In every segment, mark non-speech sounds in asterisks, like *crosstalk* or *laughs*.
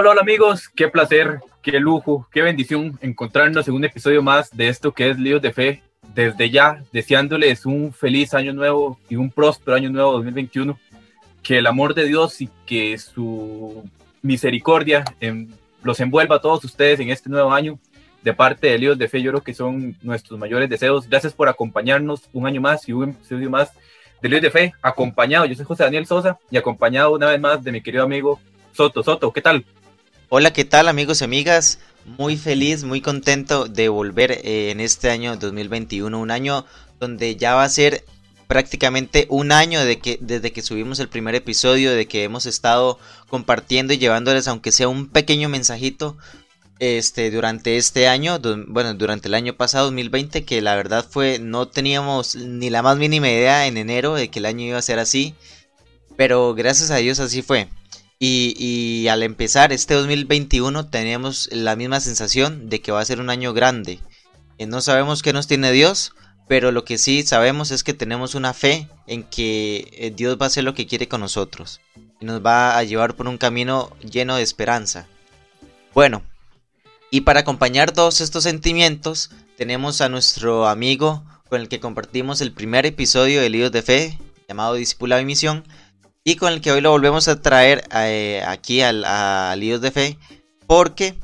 Hola, hola amigos, qué placer, qué lujo, qué bendición encontrarnos en un episodio más de esto que es Líos de Fe. Desde ya, deseándoles un feliz año nuevo y un próspero año nuevo 2021. Que el amor de Dios y que su misericordia los envuelva a todos ustedes en este nuevo año. De parte de Líos de Fe, yo creo que son nuestros mayores deseos. Gracias por acompañarnos un año más y un episodio más de Líos de Fe, acompañado. Yo soy José Daniel Sosa y acompañado una vez más de mi querido amigo Soto. Soto, ¿qué tal? Hola, ¿qué tal amigos y amigas? Muy feliz, muy contento de volver eh, en este año 2021, un año donde ya va a ser prácticamente un año de que, desde que subimos el primer episodio, de que hemos estado compartiendo y llevándoles, aunque sea un pequeño mensajito, este, durante este año, bueno, durante el año pasado, 2020, que la verdad fue, no teníamos ni la más mínima idea en enero de que el año iba a ser así, pero gracias a Dios así fue. Y, al empezar este 2021 teníamos la misma sensación de que va a ser un año grande. Eh, no sabemos qué nos tiene Dios, pero lo que sí sabemos es que tenemos una fe en que eh, Dios va a hacer lo que quiere con nosotros y nos va a llevar por un camino lleno de esperanza. Bueno, y para acompañar todos estos sentimientos tenemos a nuestro amigo con el que compartimos el primer episodio de Líos de Fe, llamado Discipulado y Misión, y con el que hoy lo volvemos a traer eh, aquí al, a Líos de Fe, porque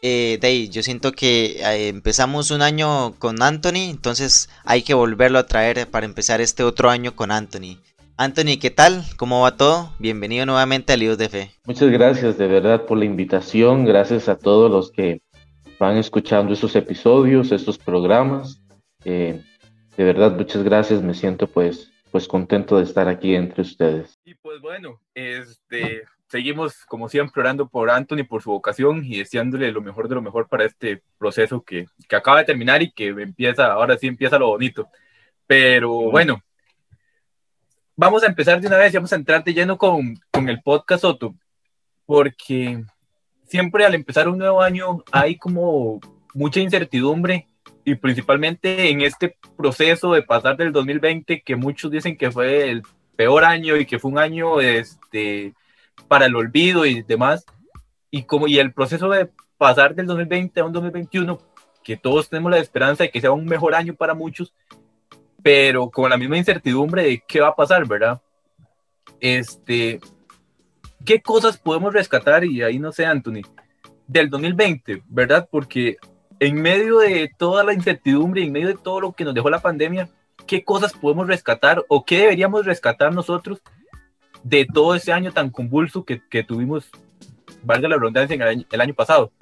eh, yo siento que eh, empezamos un año con Anthony, entonces hay que volverlo a traer para empezar este otro año con Anthony. Anthony, ¿qué tal? ¿Cómo va todo? Bienvenido nuevamente a Líos de Fe. Muchas gracias de verdad por la invitación, gracias a todos los que van escuchando estos episodios, estos programas. de verdad, muchas gracias, me siento pues pues contento de estar aquí entre ustedes. Y pues bueno, este, seguimos como siempre orando por Anthony, por su vocación y deseándole lo mejor de lo mejor para este proceso que, que acaba de terminar y que empieza, ahora sí empieza lo bonito. Pero bueno, vamos a empezar de una vez y vamos a entrar de lleno con, con el podcast Soto, porque siempre al empezar un nuevo año hay como mucha incertidumbre y principalmente en este proceso de pasar del 2020, que muchos dicen que fue el peor año y que fue un año este, para el olvido y demás, y, como, y el proceso de pasar del 2020 a un 2021, que todos tenemos la esperanza de que sea un mejor año para muchos, pero con la misma incertidumbre de qué va a pasar, ¿verdad? Este, ¿Qué cosas podemos rescatar? Y ahí no sé, Anthony, del 2020, ¿verdad? Porque en medio de toda la incertidumbre, en medio de todo lo que nos dejó la pandemia, ¿qué cosas podemos rescatar o qué deberíamos rescatar nosotros de todo ese año tan convulso que, tuvimos, valga la redundancia, en el año, pasado?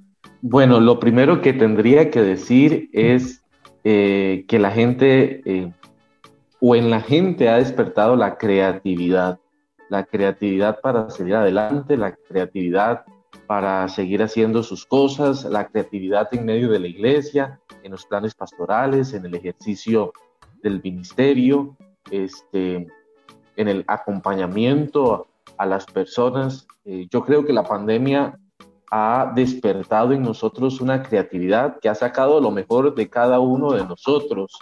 Bueno, lo primero que tendría que decir es eh, que la gente, eh, o en la gente ha despertado la creatividad, la creatividad para seguir adelante, la creatividad para seguir haciendo sus cosas, la creatividad en medio de la iglesia, en los planes pastorales, en el ejercicio del ministerio, este, en el acompañamiento a las personas. Eh, yo creo que la pandemia ha despertado en nosotros una creatividad que ha sacado lo mejor de cada uno de nosotros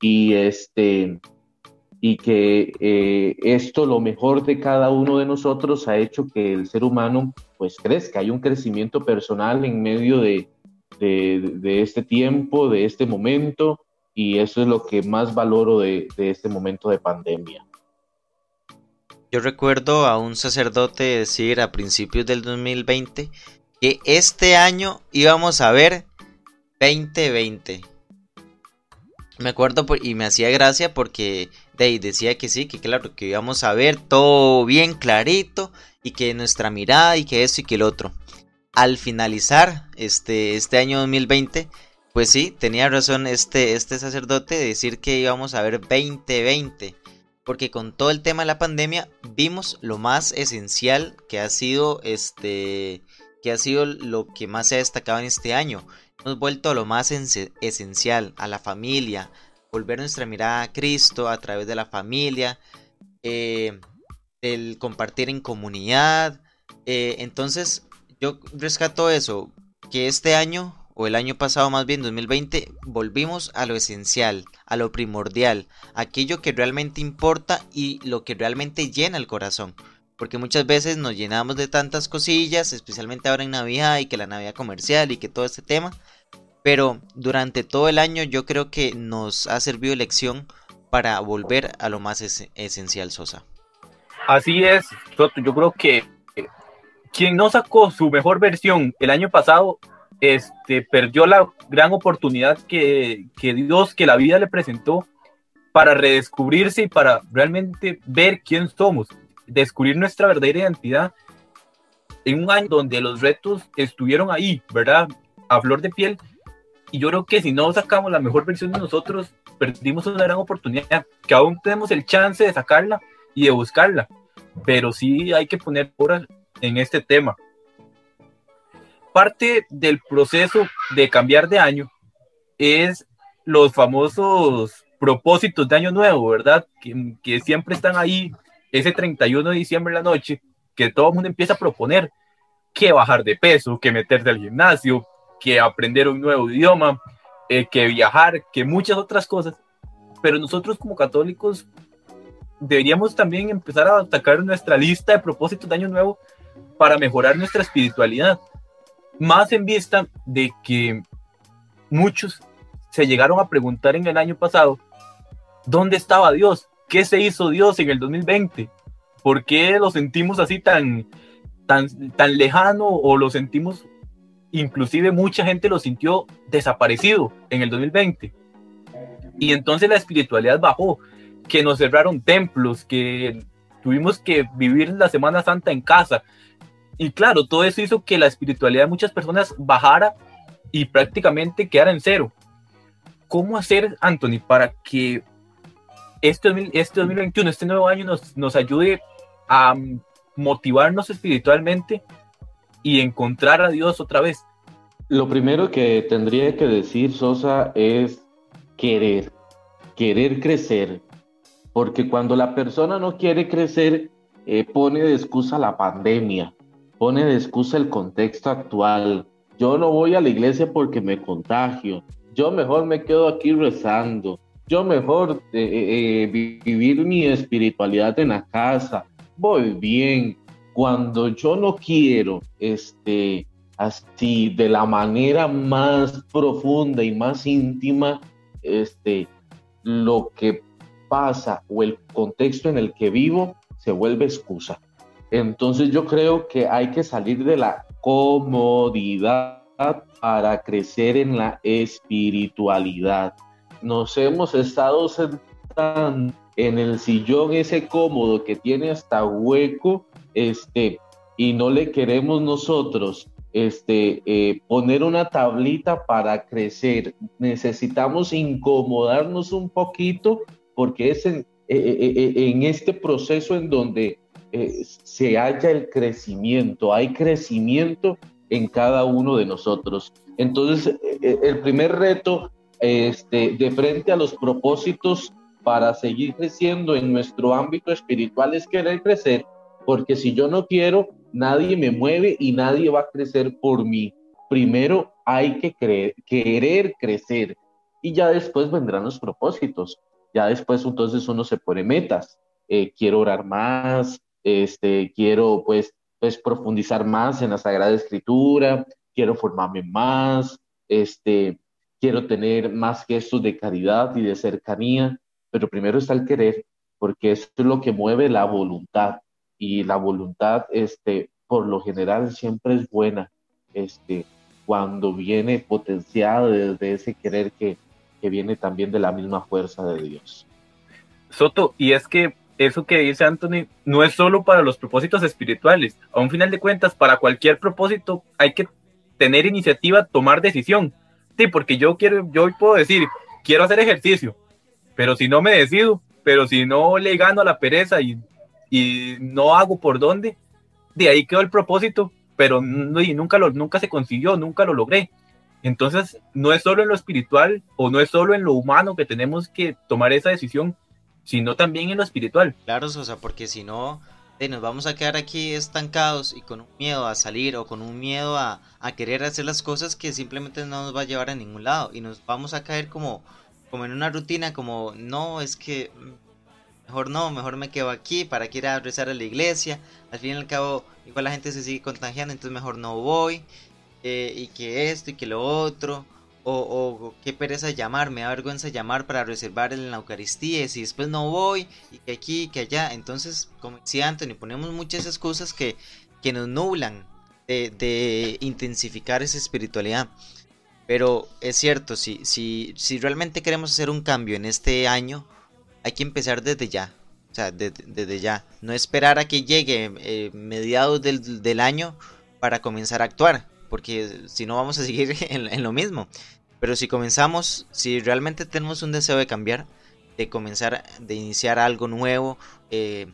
y este y que eh, esto, lo mejor de cada uno de nosotros, ha hecho que el ser humano pues crezca, hay un crecimiento personal en medio de, de, este tiempo, de este momento, y eso es lo que más valoro de, de este momento de pandemia. Yo recuerdo a un sacerdote decir a principios del 2020 que este año íbamos a ver 2020 me acuerdo y me hacía gracia porque Dave decía que sí, que claro, que íbamos a ver todo bien clarito y que nuestra mirada y que eso y que el otro. Al finalizar este, este año 2020, pues sí, tenía razón este, este sacerdote de decir que íbamos a ver 2020. Porque con todo el tema de la pandemia vimos lo más esencial que ha sido este que ha sido lo que más se ha destacado en este año Hemos vuelto a lo más esencial, a la familia, volver nuestra mirada a Cristo a través de la familia, eh, el compartir en comunidad. Eh, entonces, yo rescato eso, que este año, o el año pasado más bien, 2020, volvimos a lo esencial, a lo primordial, aquello que realmente importa y lo que realmente llena el corazón. porque muchas veces nos llenamos de tantas cosillas, especialmente ahora en Navidad y que la Navidad comercial y que todo este tema, pero durante todo el año yo creo que nos ha servido lección para volver a lo más esencial, Sosa. Así es, Yo creo que quien no sacó su mejor versión el año pasado, este, perdió la gran oportunidad que, que Dios, que la vida le presentó para redescubrirse y para realmente ver quién somos, descubrir nuestra verdadera identidad en un año donde los retos estuvieron ahí, ¿verdad? A flor de piel. Y yo creo que si no sacamos la mejor versión de nosotros, perdimos una gran oportunidad, que aún tenemos el chance de sacarla y de buscarla, pero sí hay que poner horas en este tema. Parte del proceso de cambiar de año es los famosos propósitos de año nuevo, ¿verdad? Que, que siempre están ahí ese 31 de diciembre en la noche, que todo el mundo empieza a proponer que bajar de peso, que meterse al gimnasio, que aprender un nuevo idioma, eh, que viajar, que muchas otras cosas. Pero nosotros como católicos deberíamos también empezar a sacar nuestra lista de propósitos de año nuevo para mejorar nuestra espiritualidad. Más en vista de que muchos se llegaron a preguntar en el año pasado, ¿dónde estaba Dios? ¿Qué se hizo Dios en el 2020? ¿Por qué lo sentimos así tan, tan, tan lejano o lo sentimos, inclusive mucha gente lo sintió desaparecido en el 2020? Y entonces la espiritualidad bajó, que nos cerraron templos, que tuvimos que vivir la Semana Santa en casa. Y claro, todo eso hizo que la espiritualidad de muchas personas bajara y prácticamente quedara en cero. ¿Cómo hacer, Anthony, para que este, este 2021, este nuevo año, nos, nos ayude a motivarnos espiritualmente y encontrar a Dios otra vez? Lo primero que tendría que decir Sosa es querer, querer crecer, porque cuando la persona no quiere crecer, eh, pone de excusa la pandemia, pone de excusa el contexto actual. Yo no voy a la iglesia porque me contagio, yo mejor me quedo aquí rezando, yo mejor eh, eh, vivir mi espiritualidad en la casa, voy bien. Cuando yo no quiero, este, así de la manera más profunda y más íntima, este, lo que pasa o el contexto en el que vivo se vuelve excusa. Entonces yo creo que hay que salir de la comodidad para crecer en la espiritualidad. Nos hemos estado sentando en el sillón ese cómodo que tiene hasta hueco, este, y no le queremos nosotros este, eh, poner una tablita para crecer. Necesitamos incomodarnos un poquito porque es en, eh, eh, este proceso en donde se halla el crecimiento, hay crecimiento en cada uno de nosotros. Entonces, el primer reto este, de frente a los propósitos para seguir creciendo en nuestro ámbito espiritual es querer crecer, porque si yo no quiero, nadie me mueve y nadie va a crecer por mí. Primero hay que querer crecer y ya después vendrán los propósitos. Ya después entonces uno se pone metas. Eh, quiero orar más, este, quiero pues, pues profundizar más en la Sagrada Escritura, quiero formarme más, este, quiero tener más gestos de caridad y de cercanía, pero primero está el querer, porque eso es lo que mueve la voluntad y la voluntad, este, por lo general siempre es buena, este, cuando viene potenciada desde ese querer que, que viene también de la misma fuerza de Dios. Soto, y es que eso que dice Anthony no es solo para los propósitos espirituales. A un final de cuentas, para cualquier propósito hay que tener iniciativa, tomar decisión. Sí, porque yo quiero, yo puedo decir, quiero hacer ejercicio, pero si no me decido, pero si no le gano a la pereza y y no hago por dónde, de ahí quedó el propósito, pero nunca, lo, nunca se consiguió, nunca lo logré. Entonces, no es solo en lo espiritual o no es solo en lo humano que tenemos que tomar esa decisión, sino también en lo espiritual. Claro, o sea, porque si no, nos vamos a quedar aquí estancados y con un miedo a salir o con un miedo a, a, querer hacer las cosas que simplemente no nos va a llevar a ningún lado y nos vamos a caer como, como en una rutina, como, no, es que mejor no, mejor me quedo aquí, para que ir a rezar a la iglesia, al fin y al cabo igual la gente se sigue contagiando, entonces mejor no voy, eh, y que esto y que lo otro, o, o, qué pereza llamar, me da vergüenza llamar para reservar en la Eucaristía, y si después no voy, y que aquí, y que allá, entonces, como decía Anthony, ponemos muchas excusas que, que nos nublan de, de intensificar esa espiritualidad. Pero es cierto, si, si, si realmente queremos hacer un cambio en este año, hay que empezar desde ya. O sea, desde, ya. No esperar a que llegue eh, mediados del, año para comenzar a actuar. Porque si no vamos a seguir *laughs* en, lo mismo. Pero si comenzamos, si realmente tenemos un deseo de cambiar, de comenzar, de iniciar algo nuevo, eh,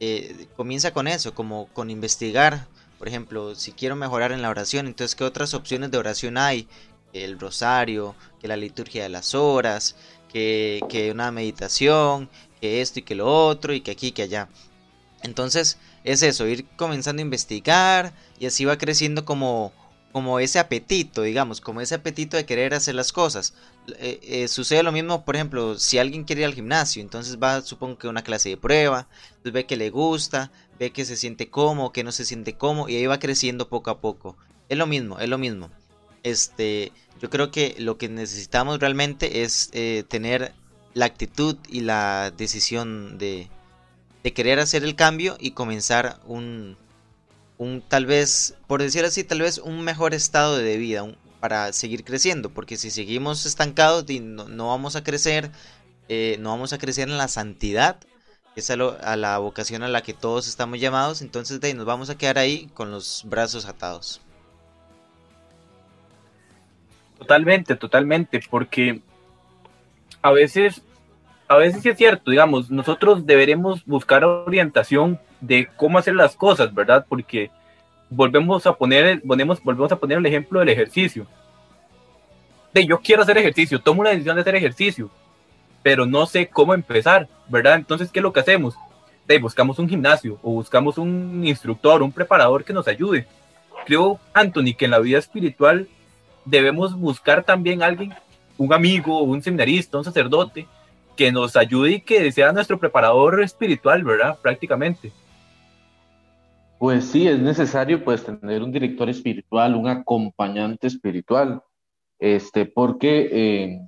eh, comienza con eso, como con investigar. Por ejemplo, si quiero mejorar en la oración, entonces, ¿qué otras opciones de oración hay? el rosario, que la liturgia de las horas, que, una meditación, que esto y que lo otro, y que aquí y que allá. Entonces es eso, ir comenzando a investigar y así va creciendo como, como ese apetito, digamos, como ese apetito de querer hacer las cosas. Eh, eh, sucede lo mismo, por ejemplo, si alguien quiere ir al gimnasio, entonces va, supongo que una clase de prueba, entonces ve que le gusta, ve que se siente cómodo, que no se siente cómodo, y ahí va creciendo poco a poco. Es lo mismo, es lo mismo este, yo creo que lo que necesitamos realmente es eh, tener la actitud y la decisión de, querer hacer el cambio y comenzar un, un, tal vez, por decir así, tal vez un mejor estado de vida para seguir creciendo, porque si seguimos estancados no, no vamos a crecer, eh, no vamos a crecer en la santidad, es a, a, la vocación a la que todos estamos llamados, entonces de nos vamos a quedar ahí con los brazos atados. Totalmente, totalmente, porque a veces, a veces sí es cierto, digamos, nosotros deberemos buscar orientación de cómo hacer las cosas, ¿verdad? Porque volvemos a poner, ponemos, volvemos a poner el ejemplo del ejercicio. De yo quiero hacer ejercicio, tomo la decisión de hacer ejercicio, pero no sé cómo empezar, ¿verdad? Entonces, ¿qué es lo que hacemos? De buscamos un gimnasio o buscamos un instructor, un preparador que nos ayude. Creo, Anthony, que en la vida espiritual debemos buscar también alguien, un amigo, un seminarista, un sacerdote, que nos ayude y que sea nuestro preparador espiritual, ¿verdad? Prácticamente. Pues sí, es necesario pues tener un director espiritual, un acompañante espiritual, este, porque eh,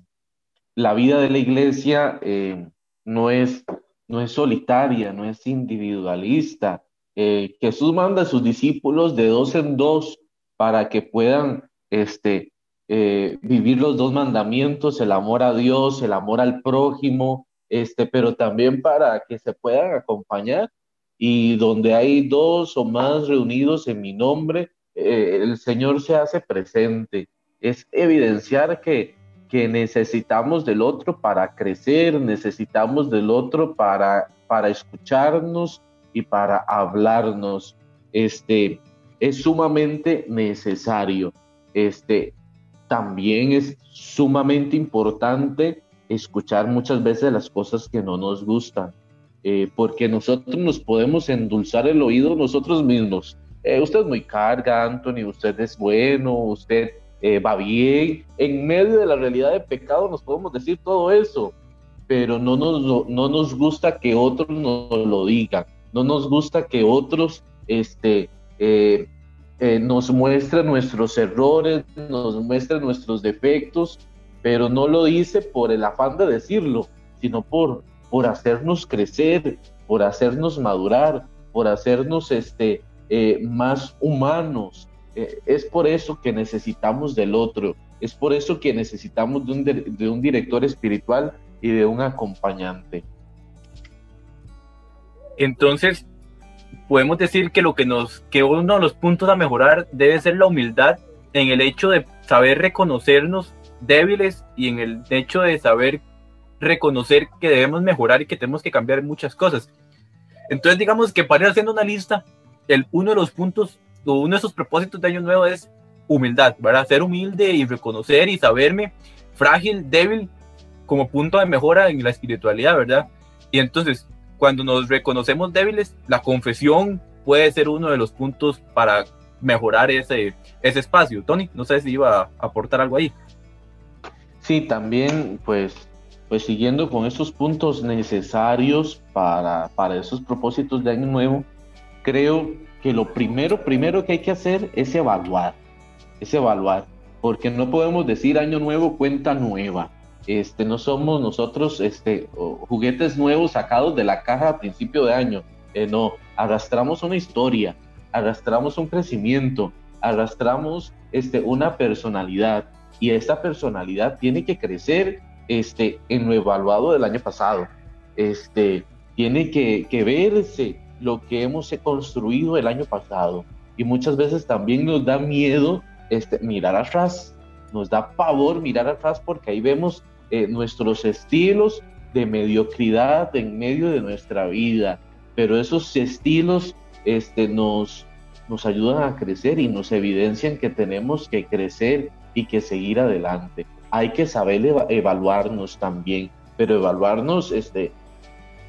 la vida de la iglesia eh, no, es, no es solitaria, no es individualista. Eh, Jesús manda a sus discípulos de dos en dos para que puedan este, eh, vivir los dos mandamientos, el amor a Dios, el amor al prójimo, este, pero también para que se puedan acompañar y donde hay dos o más reunidos en mi nombre, eh, el Señor se hace presente. Es evidenciar que, que necesitamos del otro para crecer, necesitamos del otro para, para escucharnos y para hablarnos. Este, es sumamente necesario. Este, también es sumamente importante escuchar muchas veces las cosas que no nos gustan, eh, porque nosotros nos podemos endulzar el oído nosotros mismos. Eh, usted es muy carga, Anthony, usted es bueno, usted eh, va bien. En medio de la realidad de pecado nos podemos decir todo eso, pero no nos, no nos gusta que otros nos lo digan, no nos gusta que otros este, eh, nos muestra nuestros errores, nos muestra nuestros defectos, pero no lo dice por el afán de decirlo, sino por, por hacernos crecer, por hacernos madurar, por hacernos este, eh, más humanos. Eh, es por eso que necesitamos del otro, es por eso que necesitamos de un, de un director espiritual y de un acompañante. Entonces, podemos decir que lo que nos que uno de los puntos a mejorar debe ser la humildad en el hecho de saber reconocernos débiles y en el hecho de saber reconocer que debemos mejorar y que tenemos que cambiar muchas cosas. Entonces, digamos que para ir haciendo una lista, el, uno de los puntos o uno de esos propósitos de año nuevo es humildad, ¿verdad? Ser humilde y reconocer y saberme frágil, débil, como punto de mejora en la espiritualidad, ¿verdad? Y entonces, cuando nos reconocemos débiles, la confesión puede ser uno de los puntos para mejorar ese, ese espacio. Tony, no sé si iba a aportar algo ahí. Sí, también, pues, pues siguiendo con estos puntos necesarios para, para esos propósitos de año nuevo, creo que lo primero, primero que hay que hacer es evaluar, es evaluar, porque no podemos decir año nuevo, cuenta nueva. Este, no somos nosotros este, juguetes nuevos sacados de la caja a principio de año. Eh, no, arrastramos una historia, arrastramos un crecimiento, arrastramos este, una personalidad y esta personalidad tiene que crecer este, en lo evaluado del año pasado. Este, tiene que, que verse lo que hemos construido el año pasado. Y muchas veces también nos da miedo este, mirar atrás, nos da pavor mirar atrás porque ahí vemos eh, nuestros estilos de mediocridad en medio de nuestra vida. Pero esos estilos este, nos, nos ayudan a crecer y nos evidencian que tenemos que crecer y que seguir adelante. Hay que saber evaluarnos también, pero evaluarnos este,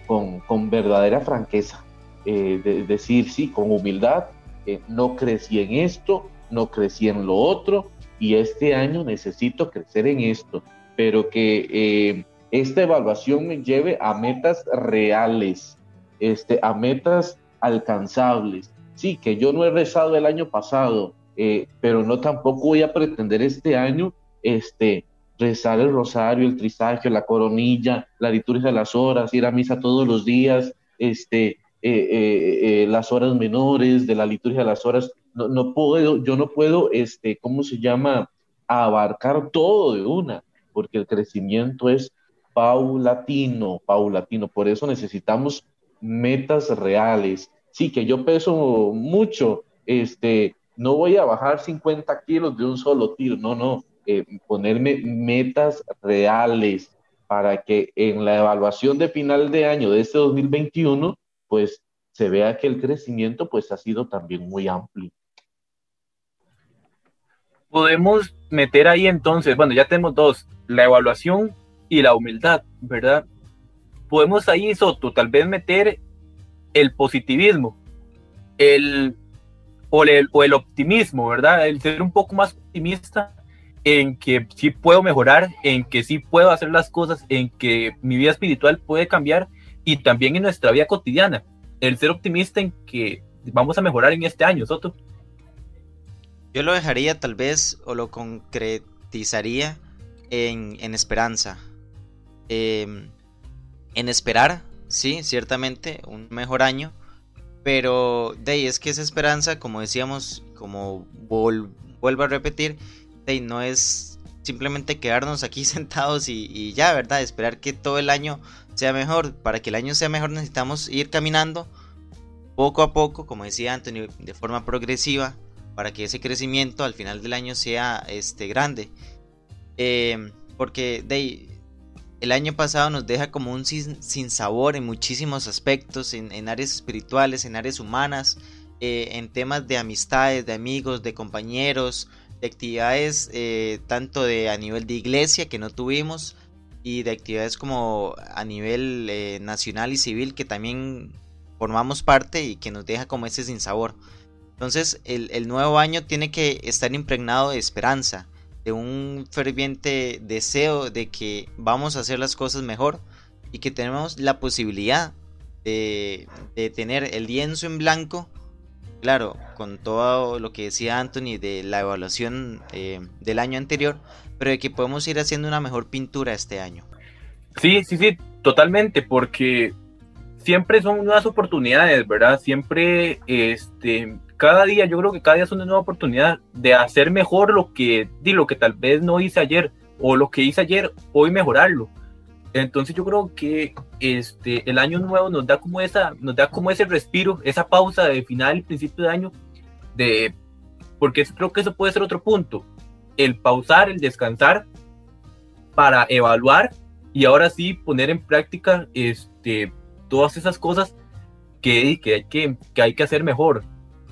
con, con verdadera franqueza eh, decir, sí, con humildad, eh, no crecí en esto, no crecí en lo otro, y este año necesito crecer en esto, pero que eh, esta evaluación me lleve a metas reales, este, a metas alcanzables. Sí, que yo no he rezado el año pasado, pero no tampoco voy a pretender este año este, rezar el rosario, el trisagio, la coronilla, la liturgia de las horas, ir a misa todos los días, este, eh, eh, eh, las horas menores, de la liturgia de las horas. No, no, puedo, yo no puedo, este, ¿cómo se llama? Abarcar todo de una, porque el crecimiento es paulatino, paulatino. Por eso necesitamos metas reales. Sí, que yo peso mucho, este, no voy a bajar 50 kilos de un solo tiro, no, no, ponerme metas reales para que en la evaluación de final de año de este 2021 pues se vea que el crecimiento pues ha sido también muy amplio. Podemos meter ahí entonces, bueno, ya tenemos dos, la evaluación y la humildad, ¿verdad? Podemos ahí, Soto, tal vez meter el positivismo, el o, el, o el optimismo, ¿verdad? El ser un poco más optimista en que sí puedo mejorar, en que sí puedo hacer las cosas, en que mi vida espiritual puede cambiar y también en nuestra vida cotidiana. El ser optimista en que vamos a mejorar en este año, Soto. Yo lo dejaría tal vez o lo concretizaría en, esperanza. Em, en esperar, sí, ciertamente, un mejor año. Pero de ahí es que esa esperanza, como decíamos, como vuelvo a repetir, de ahí no es simplemente quedarnos aquí *laughs* sentados y, y, ya, ¿verdad? Esperar que todo el año sea mejor. Para que el año sea mejor necesitamos ir caminando poco a poco, como decía Anthony, de forma progresiva, para que ese crecimiento al final del año sea este, grande. Eh, porque de, el año pasado nos deja como un sin, sabor en muchísimos aspectos, en, áreas espirituales, en áreas humanas, eh, en temas de amistades, de amigos, de compañeros, de actividades eh, tanto de a nivel de iglesia que no tuvimos, y de actividades como a nivel eh, nacional y civil que también formamos parte y que nos deja como ese sinsabor. Entonces el, nuevo año tiene que estar impregnado de esperanza, de un ferviente deseo de que vamos a hacer las cosas mejor y que tenemos la posibilidad de, tener el lienzo en blanco, claro, con todo lo que decía Anthony de la evaluación eh, del año anterior, pero de que podemos ir haciendo una mejor pintura este año. Sí, sí, sí, totalmente, porque siempre son nuevas oportunidades, ¿verdad? Siempre, este, cada día, yo creo que cada día es una nueva oportunidad de hacer mejor lo que, di, lo que tal vez no hice ayer, o lo que hice ayer, hoy mejorarlo. Entonces yo creo que este, el año nuevo nos da como esa, nos da como ese respiro, esa pausa de final y principio de año, de, porque creo que eso puede ser otro punto el pausar, el descansar para evaluar y ahora sí poner en práctica este, todas esas cosas que, que, hay que, que hay que hacer mejor.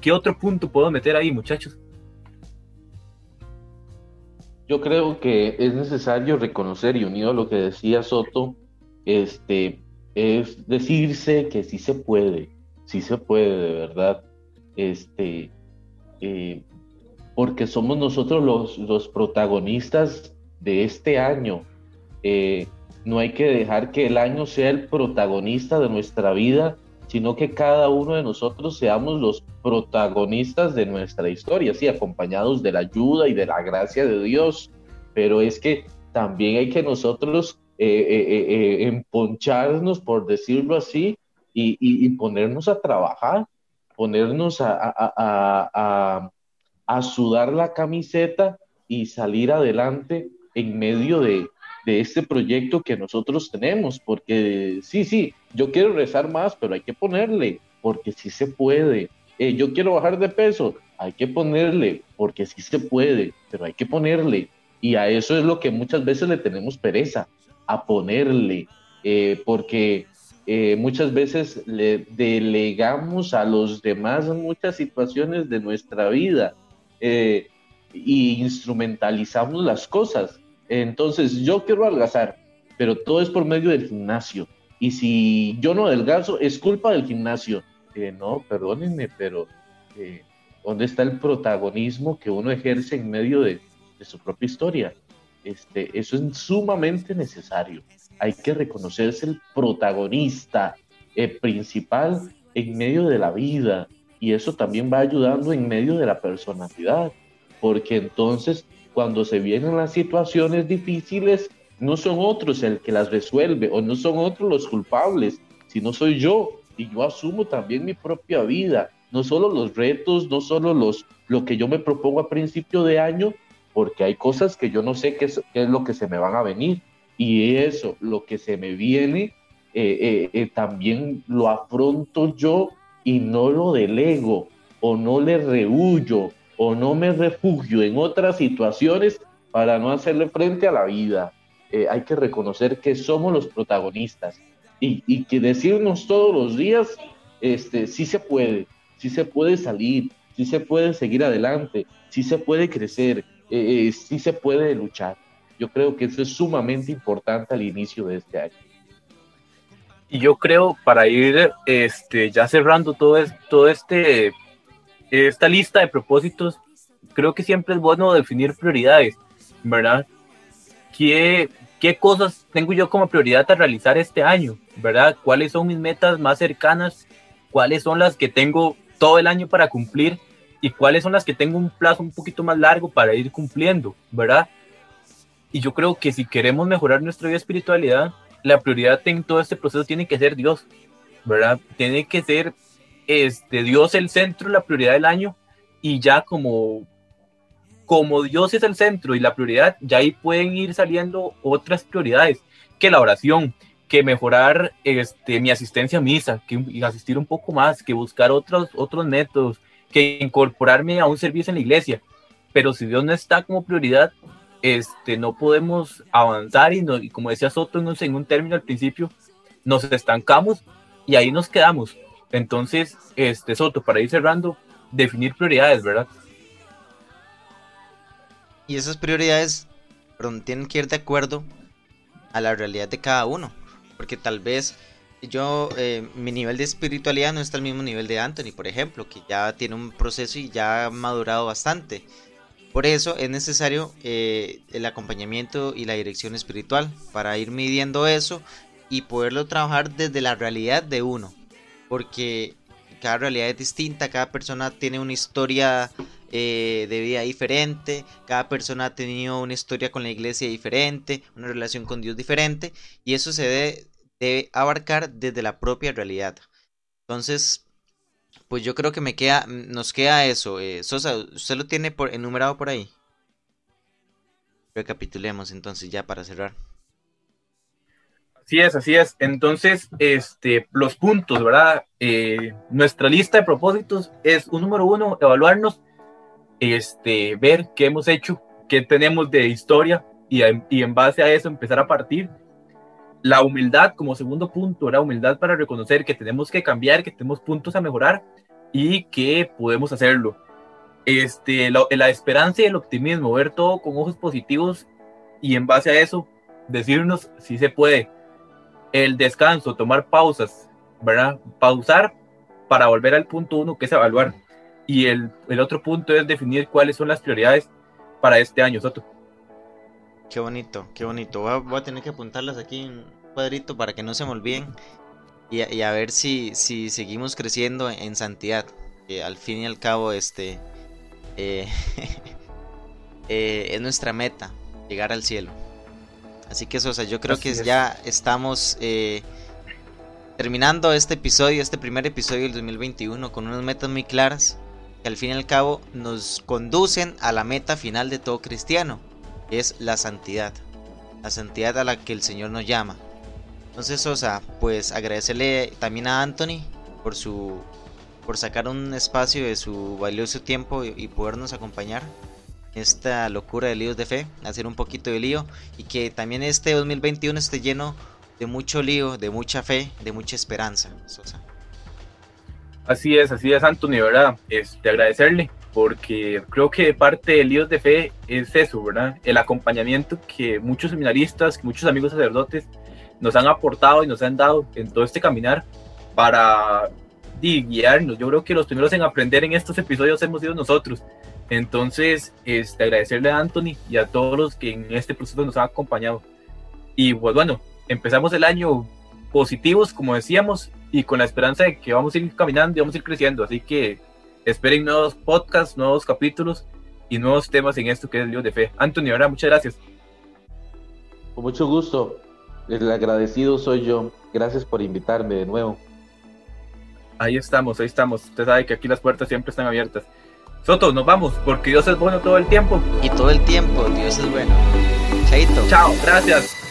¿Qué otro punto puedo meter ahí, muchachos? Yo creo que es necesario reconocer, y unido a lo que decía Soto, este, es decirse que sí se puede, sí se puede, de verdad. Este, eh, porque somos nosotros los, protagonistas de este año. Eh, no hay que dejar que el año sea el protagonista de nuestra vida, sino que cada uno de nosotros seamos los protagonistas de nuestra historia, sí, acompañados de la ayuda y de la gracia de Dios. Pero es que también hay que nosotros eh, eh, eh, emponcharnos, por decirlo así, y, ponernos a trabajar, ponernos a, a sudar la camiseta y salir adelante en medio de, de este proyecto que nosotros tenemos, porque sí, sí, yo quiero rezar más, pero hay que ponerle, porque sí se puede. Eh, yo quiero bajar de peso, hay que ponerle, porque sí se puede, pero hay que ponerle. Y a eso es lo que muchas veces le tenemos pereza, a ponerle, eh, porque eh, muchas veces le delegamos a los demás muchas situaciones de nuestra vida e instrumentalizamos las cosas entonces, yo quiero adelgazar, pero todo es por medio del gimnasio. Y si yo no adelgazo, es culpa del gimnasio. No, perdónenme, pero eh, ¿dónde está el protagonismo que uno ejerce en medio de, su propia historia? Este, eso es sumamente necesario. Hay que reconocerse el protagonista eh, principal en medio de la vida. Y eso también va ayudando en medio de la personalidad. Porque entonces cuando se vienen las situaciones difíciles, no son otros el que las resuelve o no son otros los culpables, sino soy yo y yo asumo también mi propia vida, no solo los retos, no solo los lo que yo me propongo a principio de año, porque hay cosas que yo no sé qué es, qué es lo que se me van a venir y eso, lo que se me viene, eh, eh, eh, también lo afronto yo y no lo delego o no le rehuyo o no me refugio en otras situaciones para no hacerle frente a la vida. Eh, hay que reconocer que somos los protagonistas y, que decirnos todos los días, este, sí se puede, sí se puede salir, sí se puede seguir adelante, sí se puede crecer, eh, eh, sí se puede luchar. Yo creo que eso es sumamente importante al inicio de este año. Y yo creo, para ir este, ya cerrando todo, todo este esta lista de propósitos, creo que siempre es bueno definir prioridades, ¿verdad? ¿Qué, qué cosas tengo yo como prioridad a realizar este año, ¿verdad? ¿Cuáles son mis metas más cercanas? ¿Cuáles son las que tengo todo el año para cumplir? ¿Y cuáles son las que tengo un plazo un poquito más largo para ir cumpliendo, ¿verdad? Y yo creo que si queremos mejorar nuestra vida espiritualidad, la prioridad en todo este proceso tiene que ser Dios, ¿verdad? Tiene que ser este, Dios el centro, la prioridad del año, y ya como, como Dios es el centro y la prioridad, ya ahí pueden ir saliendo otras prioridades, que la oración, que mejorar este, mi asistencia a misa, que asistir un poco más, que buscar otros, otros métodos, que incorporarme a un servicio en la iglesia. Pero si Dios no está como prioridad, este, no podemos avanzar y, no, y como decía Soto en en un término al principio, nos estancamos y ahí nos quedamos. Entonces, este Soto, para ir cerrando, definir prioridades, ¿verdad? Y esas prioridades perdón, tienen que ir de acuerdo a la realidad de cada uno. Porque tal vez yo, eh, mi nivel de espiritualidad no está al mismo nivel de Anthony, por ejemplo, que ya tiene un proceso y ya ha madurado bastante. Por eso es necesario eh, el acompañamiento y la dirección espiritual para ir midiendo eso y poderlo trabajar desde la realidad de uno porque cada realidad es distinta, cada persona tiene una historia eh, de vida diferente, cada persona ha tenido una historia con la iglesia diferente, una relación con Dios diferente, y eso se debe, abarcar desde la propia realidad. Entonces, pues yo creo que me queda, nos queda eso. Eh, Sosa, ¿usted lo tiene por, enumerado por ahí? Recapitulemos entonces ya para cerrar. Así es, así es. Entonces, este, los puntos, ¿verdad? Eh, nuestra lista de propósitos es un número uno, evaluarnos, este, ver qué hemos hecho, qué tenemos de historia y, en base a eso empezar a partir. La humildad como segundo punto, la humildad para reconocer que tenemos que cambiar, que tenemos puntos a mejorar y que podemos hacerlo. Este, la, la esperanza y el optimismo, ver todo con ojos positivos y en base a eso decirnos si se puede el descanso, tomar pausas, ¿verdad? Pausar para volver al punto uno, que es evaluar. Y el, el otro punto es definir cuáles son las prioridades para este año, Soto. Qué bonito, qué bonito. Voy a, tener que apuntarlas aquí en un cuadrito para que no se me olviden. Y, a ver si, si seguimos creciendo en santidad. Que al fin y al cabo, este eh, *laughs* eh, es nuestra meta, llegar al cielo. Así que sea, yo creo que ya estamos eh, terminando este episodio, este primer episodio del 2021, con unas metas muy claras que al fin y al cabo nos conducen a la meta final de todo cristiano, es la santidad, la santidad a la que el Señor nos llama. Entonces, o sea, pues agradecerle también a Anthony por su por sacar un espacio de su valioso tiempo y, podernos acompañar esta locura de líos de fe, hacer un poquito de lío y que también este 2021 esté lleno de mucho lío, de mucha fe, de mucha esperanza. Sosa. Así es, así es, Anthony, ¿verdad? Este, agradecerle, porque creo que parte de Líos de Fe es eso, ¿verdad? El acompañamiento que muchos seminaristas, que muchos amigos sacerdotes nos han aportado y nos han dado en todo este caminar para guiarnos. Yo creo que los primeros en aprender en estos episodios hemos sido nosotros. Entonces, este, agradecerle a Anthony y a todos los que en este proceso nos han acompañado. Y pues bueno, empezamos el año positivos, como decíamos, y con la esperanza de que vamos a ir caminando y vamos a ir creciendo. Así que esperen nuevos podcasts, nuevos capítulos y nuevos temas en esto que es el Dios de Fe. Antonio, ahora muchas gracias. Con mucho gusto. El agradecido soy yo. Gracias por invitarme de nuevo. Ahí estamos, ahí estamos. Usted sabe que aquí las puertas siempre están abiertas. Soto, nos vamos, porque Dios es bueno todo el tiempo. Y todo el tiempo, Dios es bueno. Chaito. Chao, gracias.